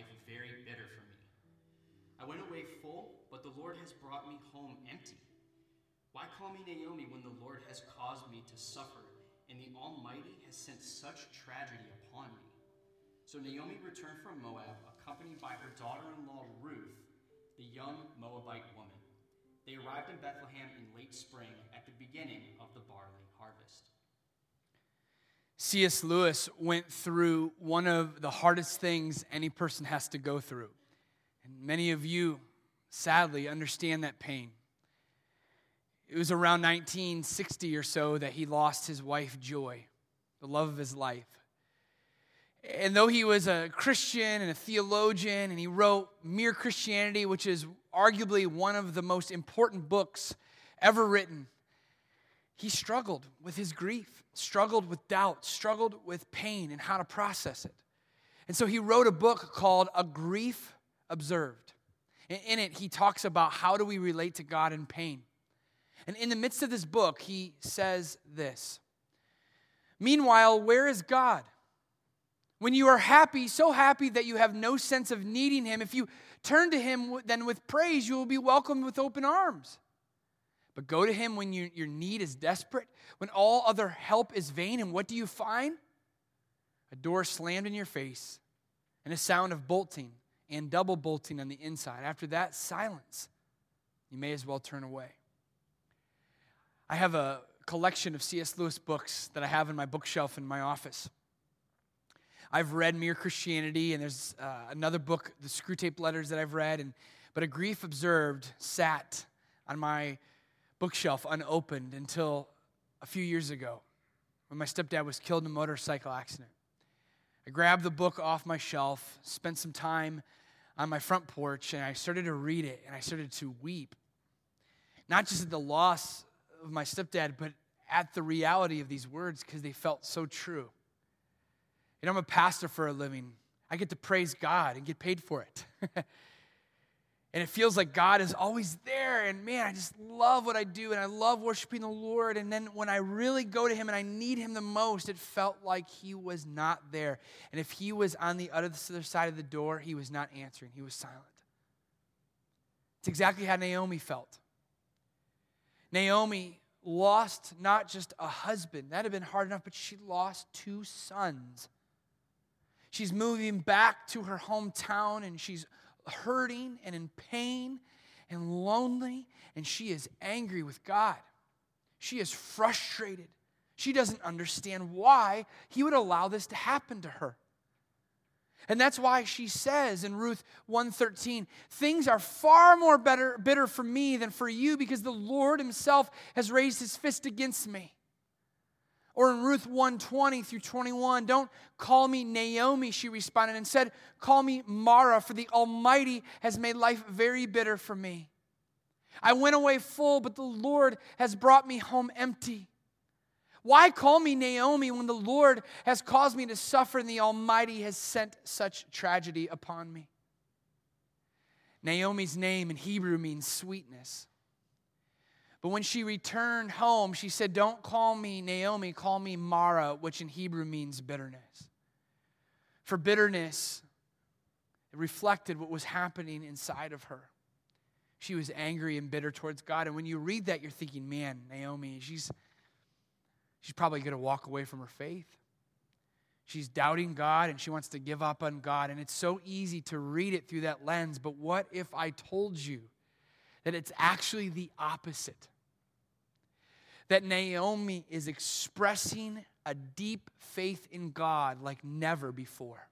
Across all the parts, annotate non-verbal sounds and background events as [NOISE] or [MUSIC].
life very bitter for me. I went away full, but the Lord has brought me home empty. Why call me Naomi when the Lord has caused me to suffer, and the Almighty has sent such tragedy upon me? So Naomi returned from Moab, accompanied by her daughter in law Ruth, the young Moabite woman. They arrived in Bethlehem in late spring at the beginning of the barley harvest. C.S. Lewis went through one of the hardest things any person has to go through. And many of you, sadly, understand that pain. It was around 1960 or so that he lost his wife, Joy, the love of his life. And though he was a Christian and a theologian, and he wrote Mere Christianity, which is arguably one of the most important books ever written, he struggled with his grief, struggled with doubt, struggled with pain and how to process it. And so he wrote a book called A Grief Observed. In it, he talks about how do we relate to God in pain. And in the midst of this book, he says this Meanwhile, where is God? When you are happy, so happy that you have no sense of needing Him, if you turn to Him, then with praise, you will be welcomed with open arms. But go to Him when you, your need is desperate, when all other help is vain, and what do you find? A door slammed in your face, and a sound of bolting and double bolting on the inside. After that, silence. You may as well turn away. I have a collection of C.S. Lewis books that I have in my bookshelf in my office. I've read Mere Christianity, and there's uh, another book, the Screwtape Letters, that I've read. And, but A Grief Observed sat on my bookshelf unopened until a few years ago when my stepdad was killed in a motorcycle accident. I grabbed the book off my shelf, spent some time on my front porch, and I started to read it, and I started to weep. Not just at the loss of my stepdad, but at the reality of these words because they felt so true. You know, I'm a pastor for a living. I get to praise God and get paid for it. [LAUGHS] and it feels like God is always there. And man, I just love what I do and I love worshiping the Lord. And then when I really go to Him and I need Him the most, it felt like He was not there. And if He was on the other side of the door, He was not answering, He was silent. It's exactly how Naomi felt. Naomi lost not just a husband, that had been hard enough, but she lost two sons. She's moving back to her hometown and she's hurting and in pain and lonely, and she is angry with God. She is frustrated. She doesn't understand why he would allow this to happen to her. And that's why she says in Ruth 113, things are far more better, bitter for me than for you because the Lord himself has raised his fist against me. Or in Ruth 120 through 21, don't call me Naomi, she responded, and said, Call me Mara, for the Almighty has made life very bitter for me. I went away full, but the Lord has brought me home empty. Why call me Naomi when the Lord has caused me to suffer and the Almighty has sent such tragedy upon me? Naomi's name in Hebrew means sweetness. But when she returned home, she said, Don't call me Naomi, call me Mara, which in Hebrew means bitterness. For bitterness, it reflected what was happening inside of her. She was angry and bitter towards God. And when you read that, you're thinking, man, Naomi, she's, she's probably going to walk away from her faith. She's doubting God and she wants to give up on God. And it's so easy to read it through that lens. But what if I told you that it's actually the opposite? That Naomi is expressing a deep faith in God like never before.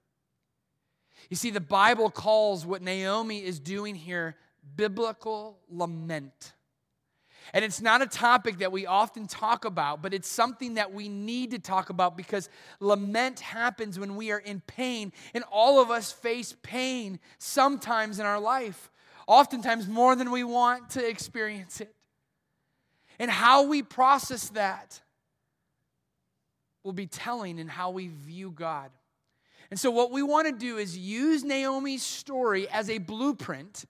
You see, the Bible calls what Naomi is doing here biblical lament. And it's not a topic that we often talk about, but it's something that we need to talk about because lament happens when we are in pain. And all of us face pain sometimes in our life, oftentimes more than we want to experience it. And how we process that will be telling in how we view God. And so, what we want to do is use Naomi's story as a blueprint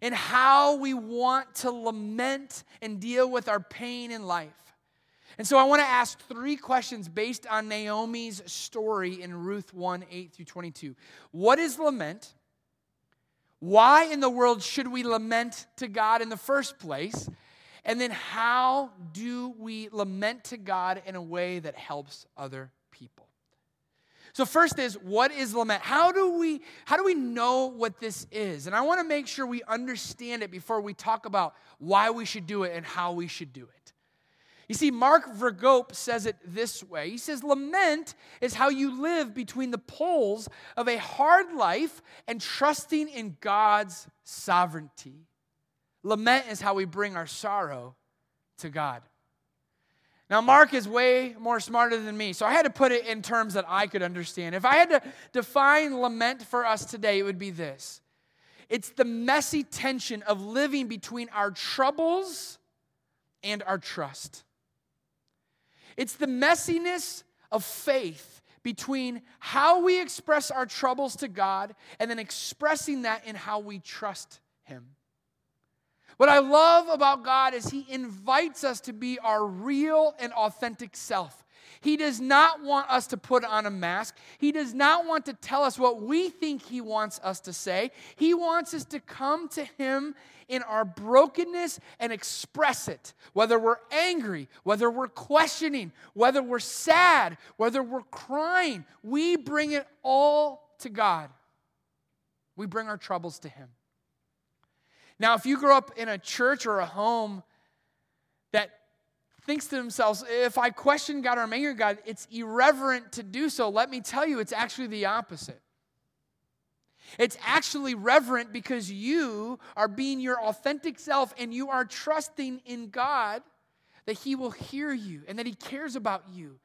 in how we want to lament and deal with our pain in life. And so, I want to ask three questions based on Naomi's story in Ruth 1 8 through 22. What is lament? Why in the world should we lament to God in the first place? And then how do we lament to God in a way that helps other people? So first is what is lament? How do we how do we know what this is? And I want to make sure we understand it before we talk about why we should do it and how we should do it. You see, Mark Vroegop says it this way. He says, Lament is how you live between the poles of a hard life and trusting in God's sovereignty. Lament is how we bring our sorrow to God. Now, Mark is way more smarter than me, so I had to put it in terms that I could understand. If I had to define lament for us today, it would be this it's the messy tension of living between our troubles and our trust. It's the messiness of faith between how we express our troubles to God and then expressing that in how we trust Him. What I love about God is He invites us to be our real and authentic self. He does not want us to put on a mask. He does not want to tell us what we think He wants us to say. He wants us to come to Him in our brokenness and express it. Whether we're angry, whether we're questioning, whether we're sad, whether we're crying, we bring it all to God. We bring our troubles to Him. Now, if you grow up in a church or a home that thinks to themselves, if I question God or I'm angry God, it's irreverent to do so, let me tell you, it's actually the opposite. It's actually reverent because you are being your authentic self and you are trusting in God that He will hear you and that He cares about you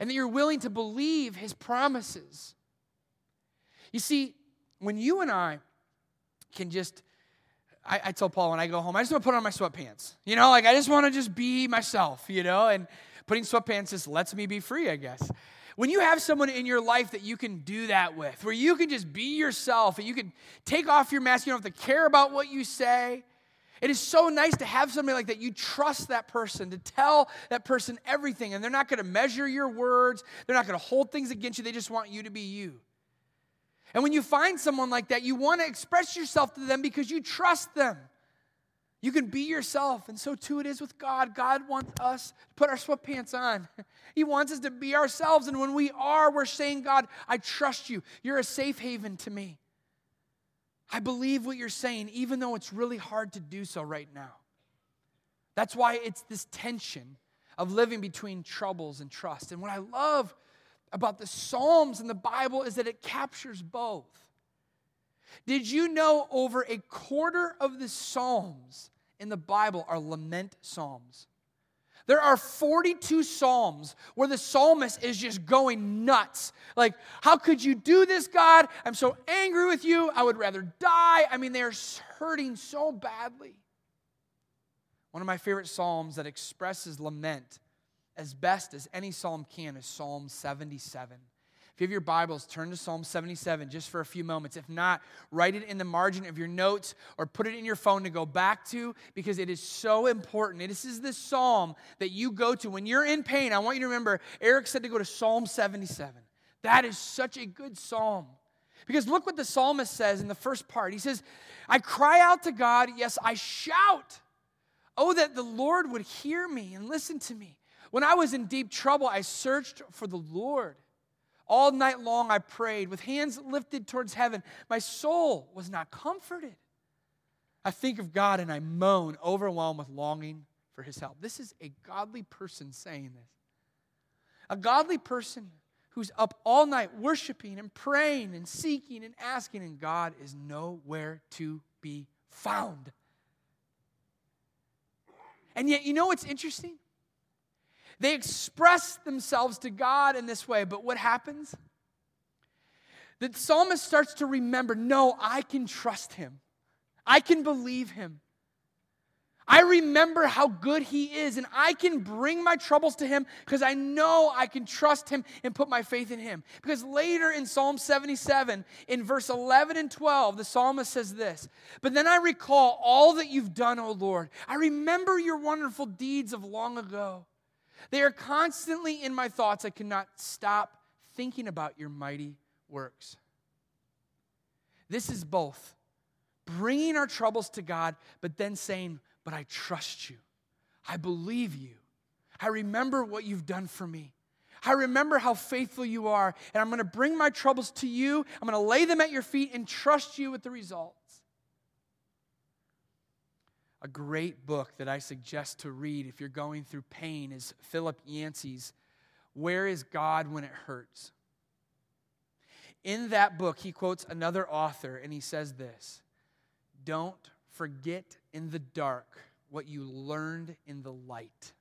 and that you're willing to believe His promises. You see, when you and I can just, I, I tell Paul when I go home, I just want to put on my sweatpants. You know, like I just want to just be myself, you know, and putting sweatpants just lets me be free, I guess. When you have someone in your life that you can do that with, where you can just be yourself and you can take off your mask, you don't have to care about what you say. It is so nice to have somebody like that. You trust that person, to tell that person everything, and they're not going to measure your words, they're not going to hold things against you, they just want you to be you. And when you find someone like that, you want to express yourself to them because you trust them. You can be yourself, and so too it is with God. God wants us to put our sweatpants on. [LAUGHS] He wants us to be ourselves, and when we are, we're saying, God, I trust you. You're a safe haven to me. I believe what you're saying, even though it's really hard to do so right now. That's why it's this tension of living between troubles and trust. And what I love about the Psalms in the Bible is that it captures both. Did you know over a quarter of the Psalms in the Bible are lament psalms. There are 42 psalms where the psalmist is just going nuts. Like, how could you do this, God? I'm so angry with you. I would rather die. I mean, they're hurting so badly. One of my favorite psalms that expresses lament as best as any psalm can is Psalm 77. If you have your Bibles, turn to Psalm 77 just for a few moments. If not, write it in the margin of your notes or put it in your phone to go back to because it is so important. This is the psalm that you go to when you're in pain. I want you to remember, Eric said to go to Psalm 77. That is such a good psalm. Because look what the psalmist says in the first part. He says, I cry out to God, yes, I shout. Oh, that the Lord would hear me and listen to me. When I was in deep trouble, I searched for the Lord. All night long I prayed with hands lifted towards heaven. My soul was not comforted. I think of God and I moan, overwhelmed with longing for his help. This is a godly person saying this. A godly person who's up all night worshiping and praying and seeking and asking, and God is nowhere to be found. And yet, you know what's interesting? They express themselves to God in this way, but what happens? The psalmist starts to remember no, I can trust him, I can believe him. I remember how good he is, and I can bring my troubles to him because I know I can trust him and put my faith in him. Because later in Psalm 77, in verse 11 and 12, the psalmist says this But then I recall all that you've done, O Lord. I remember your wonderful deeds of long ago. They are constantly in my thoughts. I cannot stop thinking about your mighty works. This is both bringing our troubles to God, but then saying, But I trust you. I believe you. I remember what you've done for me. I remember how faithful you are, and I'm going to bring my troubles to you. I'm going to lay them at your feet and trust you with the results. A great book that I suggest to read if you're going through pain is Philip Yancey's Where is God When It Hurts? In that book, he quotes another author and he says this Don't forget in the dark what you learned in the light.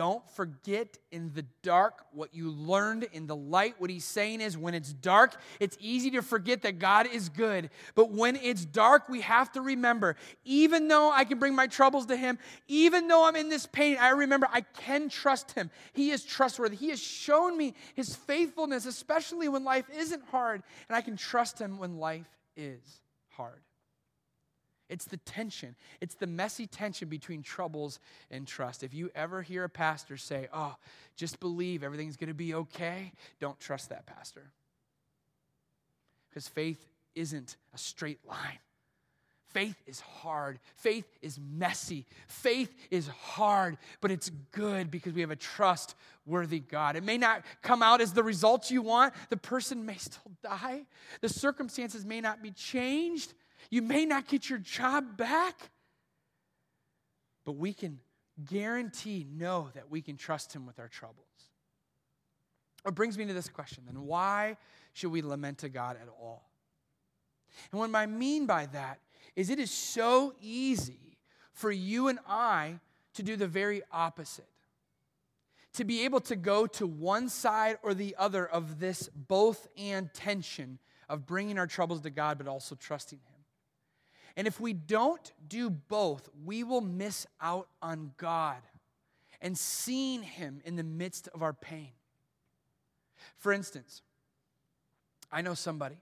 Don't forget in the dark what you learned in the light. What he's saying is, when it's dark, it's easy to forget that God is good. But when it's dark, we have to remember, even though I can bring my troubles to him, even though I'm in this pain, I remember I can trust him. He is trustworthy. He has shown me his faithfulness, especially when life isn't hard, and I can trust him when life is hard. It's the tension, it's the messy tension between troubles and trust. If you ever hear a pastor say, Oh, just believe everything's going to be okay, don't trust that pastor. Because faith isn't a straight line. Faith is hard. Faith is messy. Faith is hard, but it's good because we have a trustworthy God. It may not come out as the results you want. The person may still die. The circumstances may not be changed, you may not get your job back, but we can guarantee, know that we can trust Him with our troubles. It brings me to this question then why should we lament to God at all? And what I mean by that is it is so easy for you and I to do the very opposite. To be able to go to one side or the other of this both and tension of bringing our troubles to God, but also trusting Him. And if we don't do both, we will miss out on God and seeing Him in the midst of our pain. For instance, I know somebody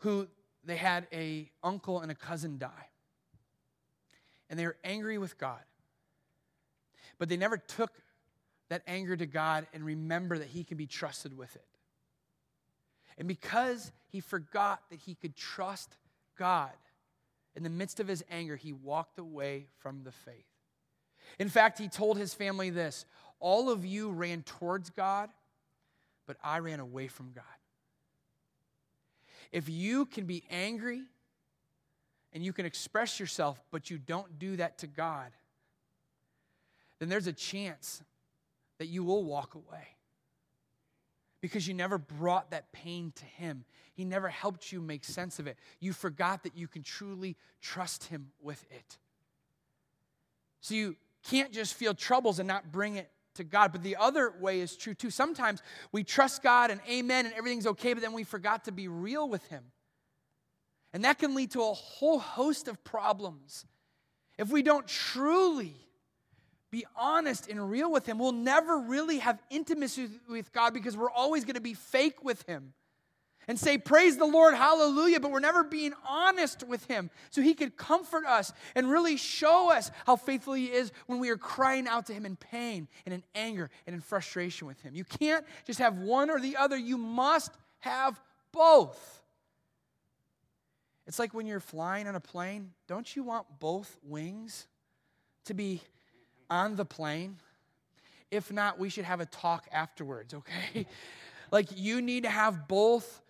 who they had a uncle and a cousin die. And they were angry with God. But they never took that anger to God and remember that he can be trusted with it. And because he forgot that he could trust God, in the midst of his anger, he walked away from the faith. In fact, he told his family this All of you ran towards God, but I ran away from God. If you can be angry and you can express yourself, but you don't do that to God, then there's a chance that you will walk away because you never brought that pain to Him. He never helped you make sense of it. You forgot that you can truly trust Him with it. So you can't just feel troubles and not bring it to God. But the other way is true too. Sometimes we trust God and amen and everything's okay, but then we forgot to be real with Him. And that can lead to a whole host of problems. If we don't truly be honest and real with Him. We'll never really have intimacy with God because we're always going to be fake with Him and say, Praise the Lord, hallelujah, but we're never being honest with Him so He could comfort us and really show us how faithful He is when we are crying out to Him in pain and in anger and in frustration with Him. You can't just have one or the other, you must have both. It's like when you're flying on a plane, don't you want both wings to be on the plane? If not, we should have a talk afterwards, okay? [LAUGHS] like you need to have both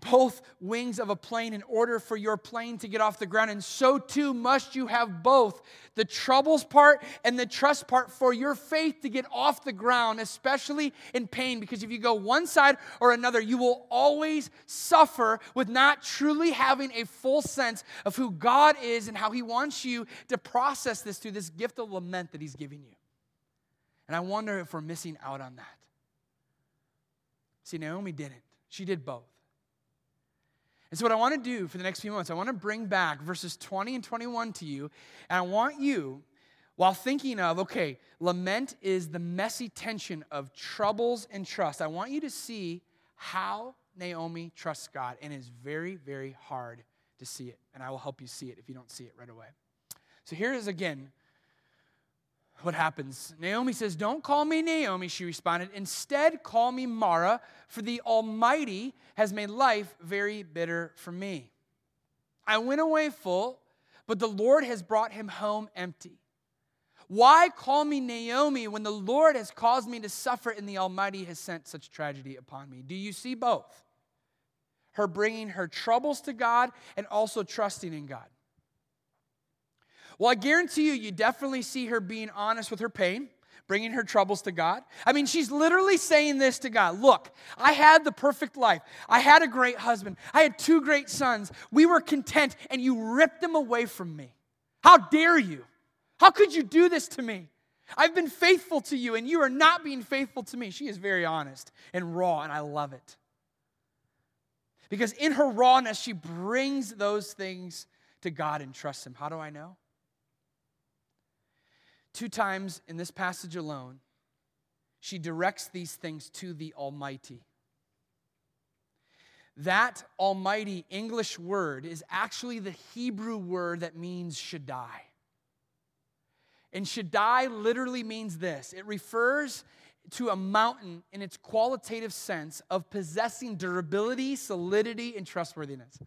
both wings of a plane in order for your plane to get off the ground. And so too must you have both the troubles part and the trust part for your faith to get off the ground, especially in pain. Because if you go one side or another, you will always suffer with not truly having a full sense of who God is and how He wants you to process this through this gift of lament that He's giving you. And I wonder if we're missing out on that. See, Naomi didn't, she did both. And so, what I want to do for the next few months, I want to bring back verses 20 and 21 to you. And I want you, while thinking of, okay, lament is the messy tension of troubles and trust, I want you to see how Naomi trusts God. And it's very, very hard to see it. And I will help you see it if you don't see it right away. So, here is again what happens. Naomi says, Don't call me Naomi, she responded. Instead, call me Mara, for the Almighty has made life very bitter for me. I went away full, but the Lord has brought him home empty. Why call me Naomi when the Lord has caused me to suffer and the Almighty has sent such tragedy upon me? Do you see both? Her bringing her troubles to God and also trusting in God. Well, I guarantee you, you definitely see her being honest with her pain, bringing her troubles to God. I mean, she's literally saying this to God Look, I had the perfect life. I had a great husband. I had two great sons. We were content, and you ripped them away from me. How dare you? How could you do this to me? I've been faithful to you, and you are not being faithful to me. She is very honest and raw, and I love it. Because in her rawness, she brings those things to God and trusts Him. How do I know? Two times in this passage alone, she directs these things to the Almighty. That Almighty English word is actually the Hebrew word that means Shaddai. And Shaddai literally means this it refers to a mountain in its qualitative sense of possessing durability, solidity, and trustworthiness.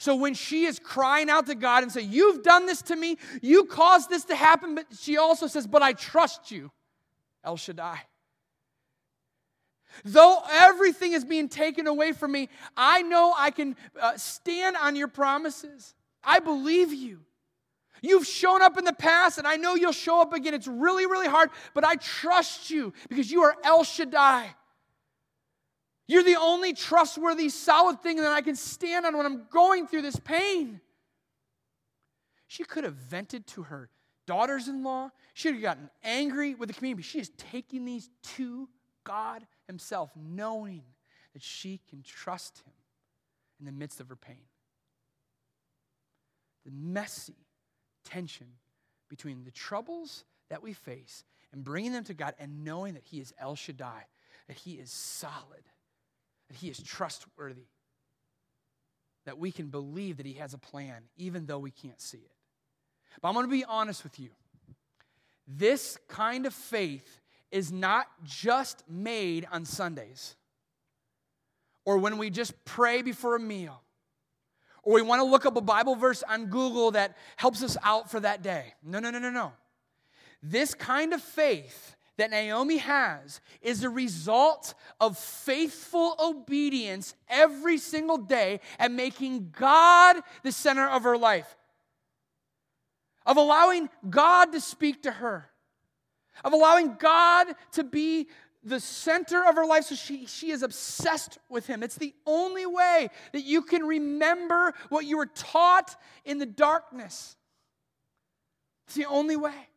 So when she is crying out to God and say, "You've done this to me, you caused this to happen," but she also says, "But I trust you." El Shaddai. Though everything is being taken away from me, I know I can uh, stand on your promises. I believe you. You've shown up in the past, and I know you'll show up again. It's really, really hard, but I trust you because you are El Shaddai. You're the only trustworthy, solid thing that I can stand on when I'm going through this pain. She could have vented to her daughters in law. She would have gotten angry with the community. She is taking these to God Himself, knowing that she can trust Him in the midst of her pain. The messy, tension between the troubles that we face and bringing them to God and knowing that He is El Shaddai, that He is solid, that He is trustworthy, that we can believe that He has a plan even though we can't see it. But I'm going to be honest with you. This kind of faith is not just made on Sundays or when we just pray before a meal or we want to look up a Bible verse on Google that helps us out for that day. No, no, no, no, no. This kind of faith that Naomi has is a result of faithful obedience every single day and making God the center of her life, of allowing God to speak to her, of allowing God to be the center of her life, so she, she is obsessed with him. It's the only way that you can remember what you were taught in the darkness. It's the only way.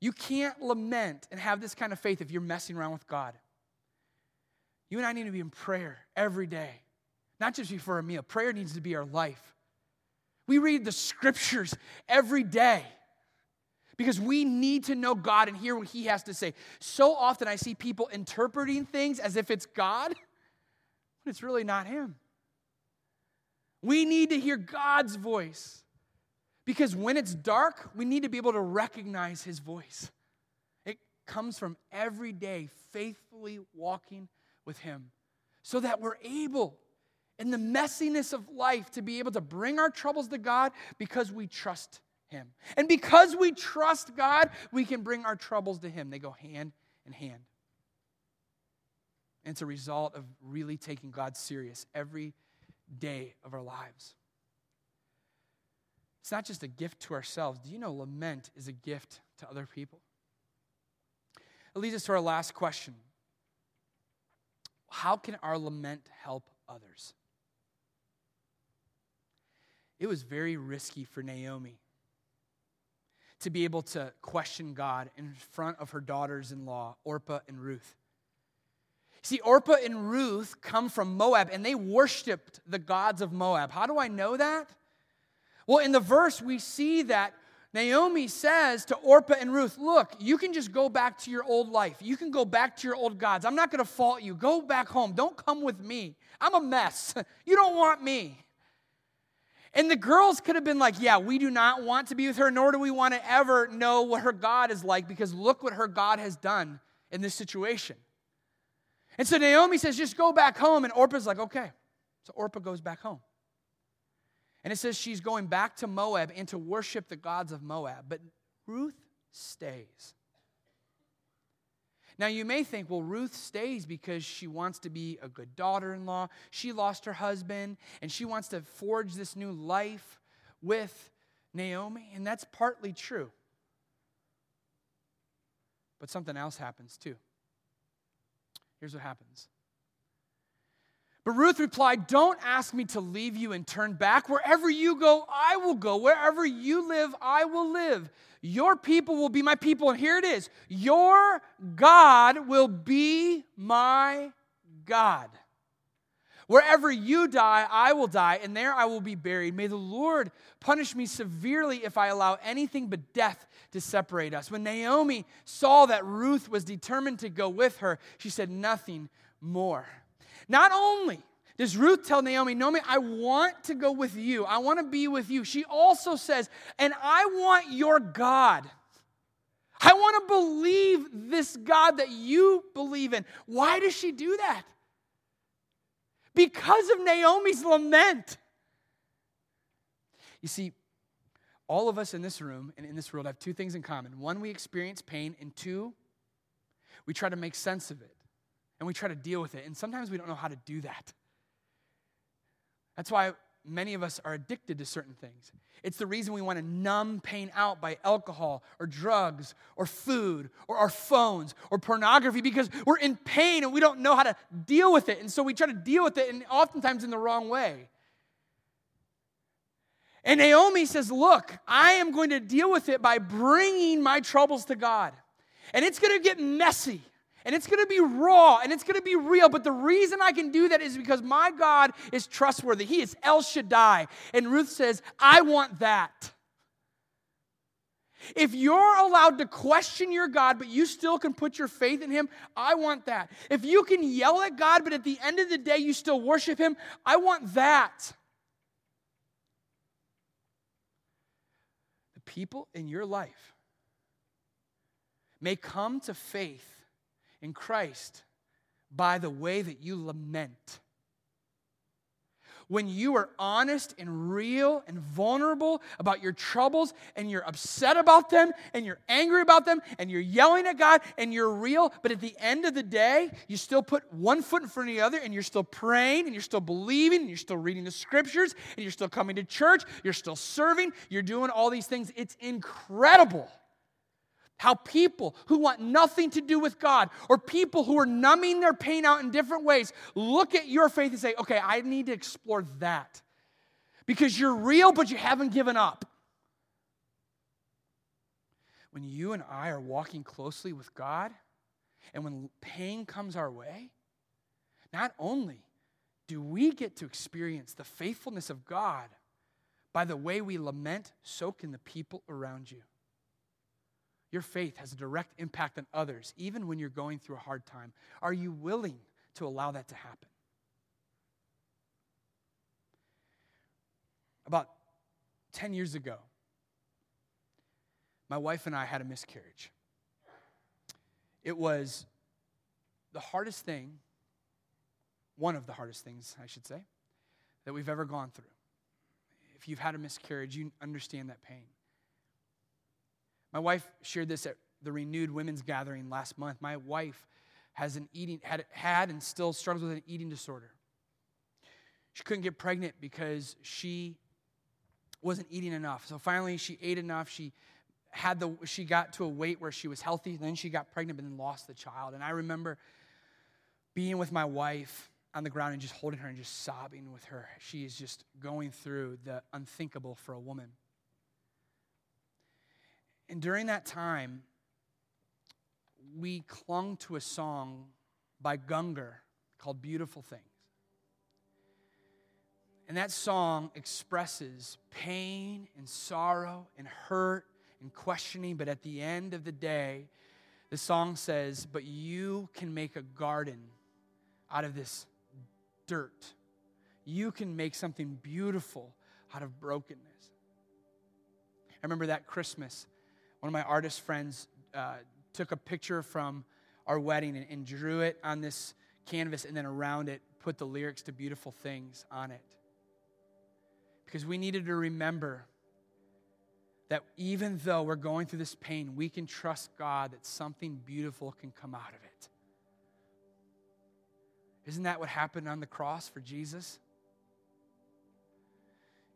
You can't lament and have this kind of faith if you're messing around with God. You and I need to be in prayer every day, not just before a meal. Prayer needs to be our life. We read the scriptures every day because we need to know God and hear what He has to say. So often I see people interpreting things as if it's God, but it's really not Him. We need to hear God's voice because when it's dark, we need to be able to recognize His voice. It comes from every day faithfully walking with Him so that we're able in the messiness of life to be able to bring our troubles to God because we trust him. And because we trust God, we can bring our troubles to Him. They go hand in hand. And it's a result of really taking God serious every day of our lives. It's not just a gift to ourselves. Do you know lament is a gift to other people? It leads us to our last question How can our lament help others? It was very risky for Naomi to be able to question God in front of her daughters in law, Orpah and Ruth. See, Orpah and Ruth come from Moab and they worshiped the gods of Moab. How do I know that? Well, in the verse, we see that Naomi says to Orpah and Ruth, Look, you can just go back to your old life. You can go back to your old gods. I'm not going to fault you. Go back home. Don't come with me. I'm a mess. [LAUGHS] You don't want me. And the girls could have been like, Yeah, we do not want to be with her, nor do we want to ever know what her God is like, because look what her God has done in this situation. And so Naomi says, Just go back home. And Orpah's like, Okay. So Orpah goes back home. And it says she's going back to Moab and to worship the gods of Moab. But Ruth stays. Now, you may think, well, Ruth stays because she wants to be a good daughter in law. She lost her husband, and she wants to forge this new life with Naomi. And that's partly true. But something else happens too. Here's what happens. But Ruth replied, Don't ask me to leave you and turn back. Wherever you go, I will go. Wherever you live, I will live. Your people will be my people. And here it is Your God will be my God. Wherever you die, I will die, and there I will be buried. May the Lord punish me severely if I allow anything but death to separate us. When Naomi saw that Ruth was determined to go with her, she said nothing more. Not only does Ruth tell Naomi, Naomi, I want to go with you, I want to be with you, she also says, and I want your God. I want to believe this God that you believe in. Why does she do that? because of Naomi's lament. You see, all of us in this room and in this world have two things in common. One, we experience pain, and two, we try to make sense of it and we try to deal with it. And sometimes we don't know how to do that. That's why many of us are addicted to certain things. It's the reason we want to numb pain out by alcohol or drugs or food or our phones or pornography because we're in pain and we don't know how to deal with it. And so we try to deal with it and oftentimes in the wrong way. And Naomi says, Look, I am going to deal with it by bringing my troubles to God. And it's going to get messy and it's going to be raw and it's going to be real. But the reason I can do that is because my God is trustworthy. He is El Shaddai. And Ruth says, I want that. If you're allowed to question your God, but you still can put your faith in Him, I want that. If you can yell at God, but at the end of the day you still worship Him, I want that. The people in your life may come to faith in Christ by the way that you lament. When you are honest and real and vulnerable about your troubles and you're upset about them and you're angry about them and you're yelling at God and you're real, but at the end of the day, you still put one foot in front of the other and you're still praying and you're still believing and you're still reading the scriptures and you're still coming to church, you're still serving, you're doing all these things. It's incredible. How people who want nothing to do with God or people who are numbing their pain out in different ways look at your faith and say, okay, I need to explore that. Because you're real, but you haven't given up. When you and I are walking closely with God, and when pain comes our way, not only do we get to experience the faithfulness of God by the way we lament, so can the people around you. Your faith has a direct impact on others, even when you're going through a hard time. Are you willing to allow that to happen? About 10 years ago, my wife and I had a miscarriage. It was the hardest thing, one of the hardest things, I should say, that we've ever gone through. If you've had a miscarriage, you understand that pain. My wife shared this at the renewed women's gathering last month. My wife has an eating had, had and still struggles with an eating disorder. She couldn't get pregnant because she wasn't eating enough. So finally she ate enough. She had the she got to a weight where she was healthy. Then she got pregnant but then lost the child. And I remember being with my wife on the ground and just holding her and just sobbing with her. She is just going through the unthinkable for a woman. And during that time, we clung to a song by Gungor called Beautiful Things. And that song expresses pain and sorrow and hurt and questioning, but at the end of the day, the song says, But you can make a garden out of this dirt. You can make something beautiful out of brokenness. I remember that Christmas one of my artist friends uh, took a picture from our wedding and, and drew it on this canvas and then around it put the lyrics to beautiful things on it because we needed to remember that even though we're going through this pain, we can trust God that something beautiful can come out of it. Isn't that what happened on the cross for Jesus?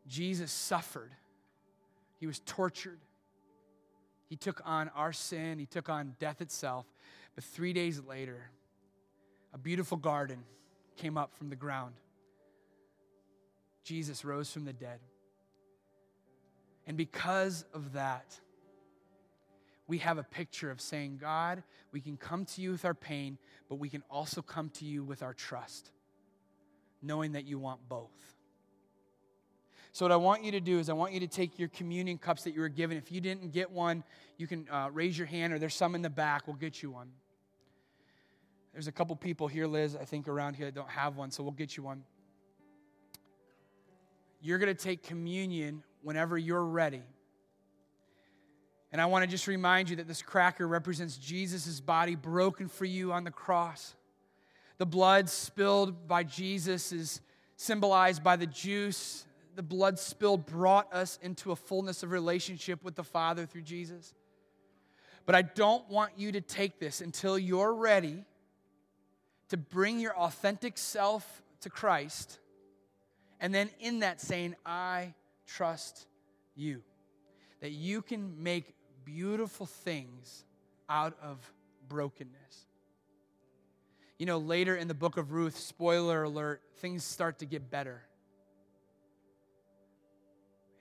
Jesus suffered, he was tortured, he took on our sin, he took on death itself. But three days later, a beautiful garden came up from the ground. Jesus rose from the dead. And because of that, we have a picture of saying, God, we can come to you with our pain, but we can also come to you with our trust, knowing that you want both. So, what I want you to do is, I want you to take your communion cups that you were given. If you didn't get one, you can uh, raise your hand, or there's some in the back. We'll get you one. There's a couple people here, Liz, I think, around here that don't have one, so we'll get you one. You're going to take communion whenever you're ready. And I want to just remind you that this cracker represents Jesus' body broken for you on the cross. The blood spilled by Jesus is symbolized by the juice. The blood spilled brought us into a fullness of relationship with the Father through Jesus. But I don't want you to take this until you're ready to bring your authentic self to Christ. And then in that saying, I trust you. That you can make beautiful things out of brokenness. You know, later in the book of Ruth, spoiler alert, things start to get better.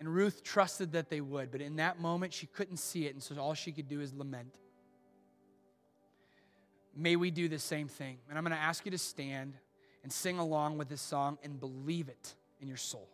And Ruth trusted that they would, but in that moment, she couldn't see it, and so all she could do is lament. May we do the same thing. And I'm going to ask you to stand and sing along with this song and believe it in your soul.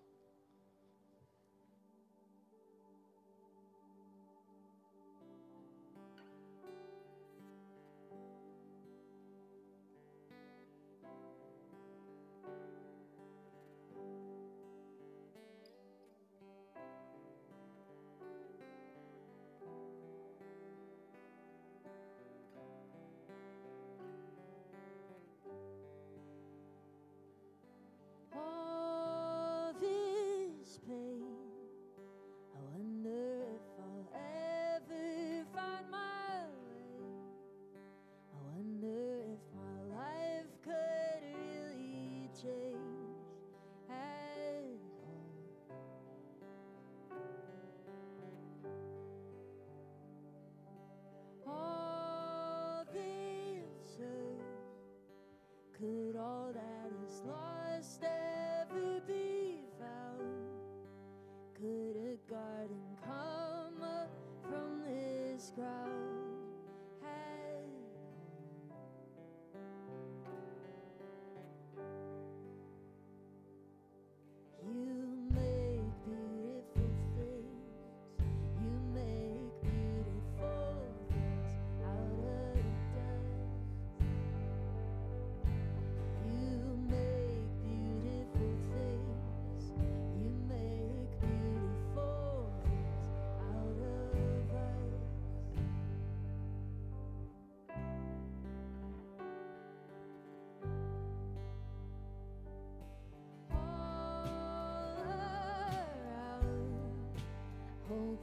You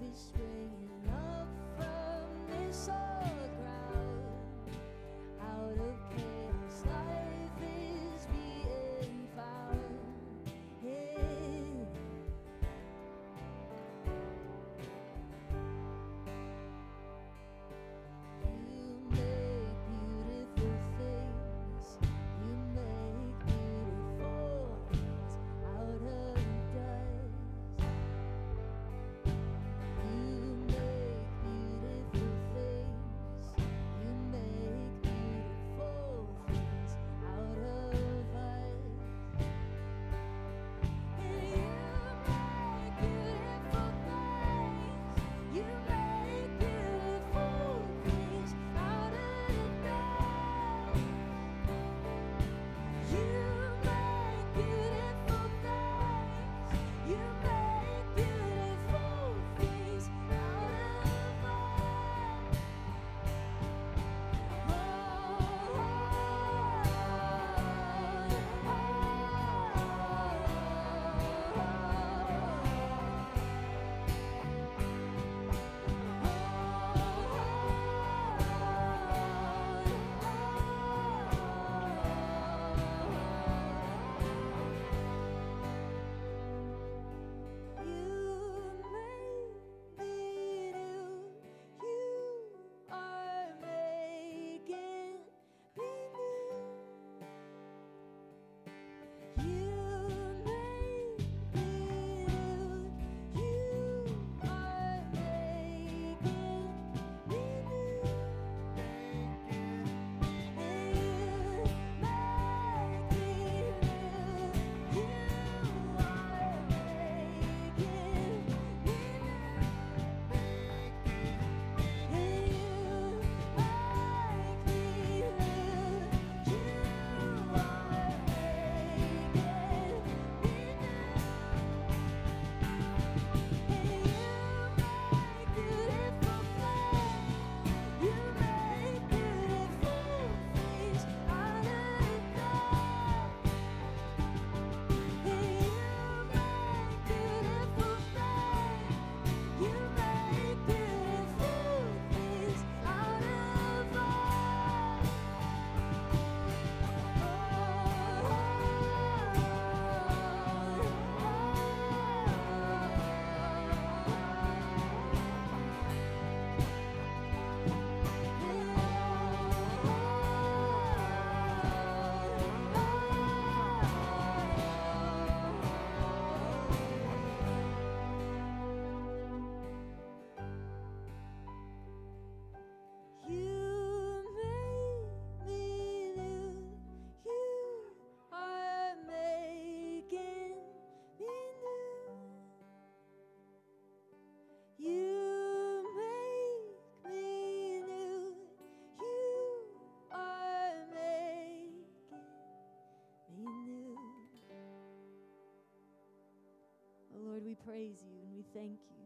thank you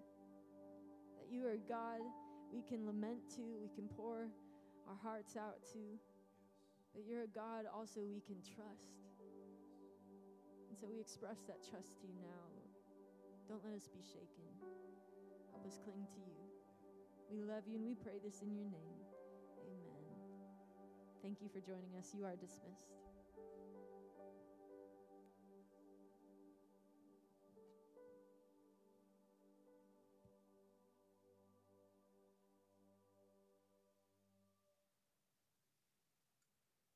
that you are God we can lament to, we can pour our hearts out to, but you're a God also we can trust. And so we express that trust to you now, Don't let us be shaken. Help us cling to you. We love you and we pray this in your name. Amen. Thank you for joining us. You are dismissed.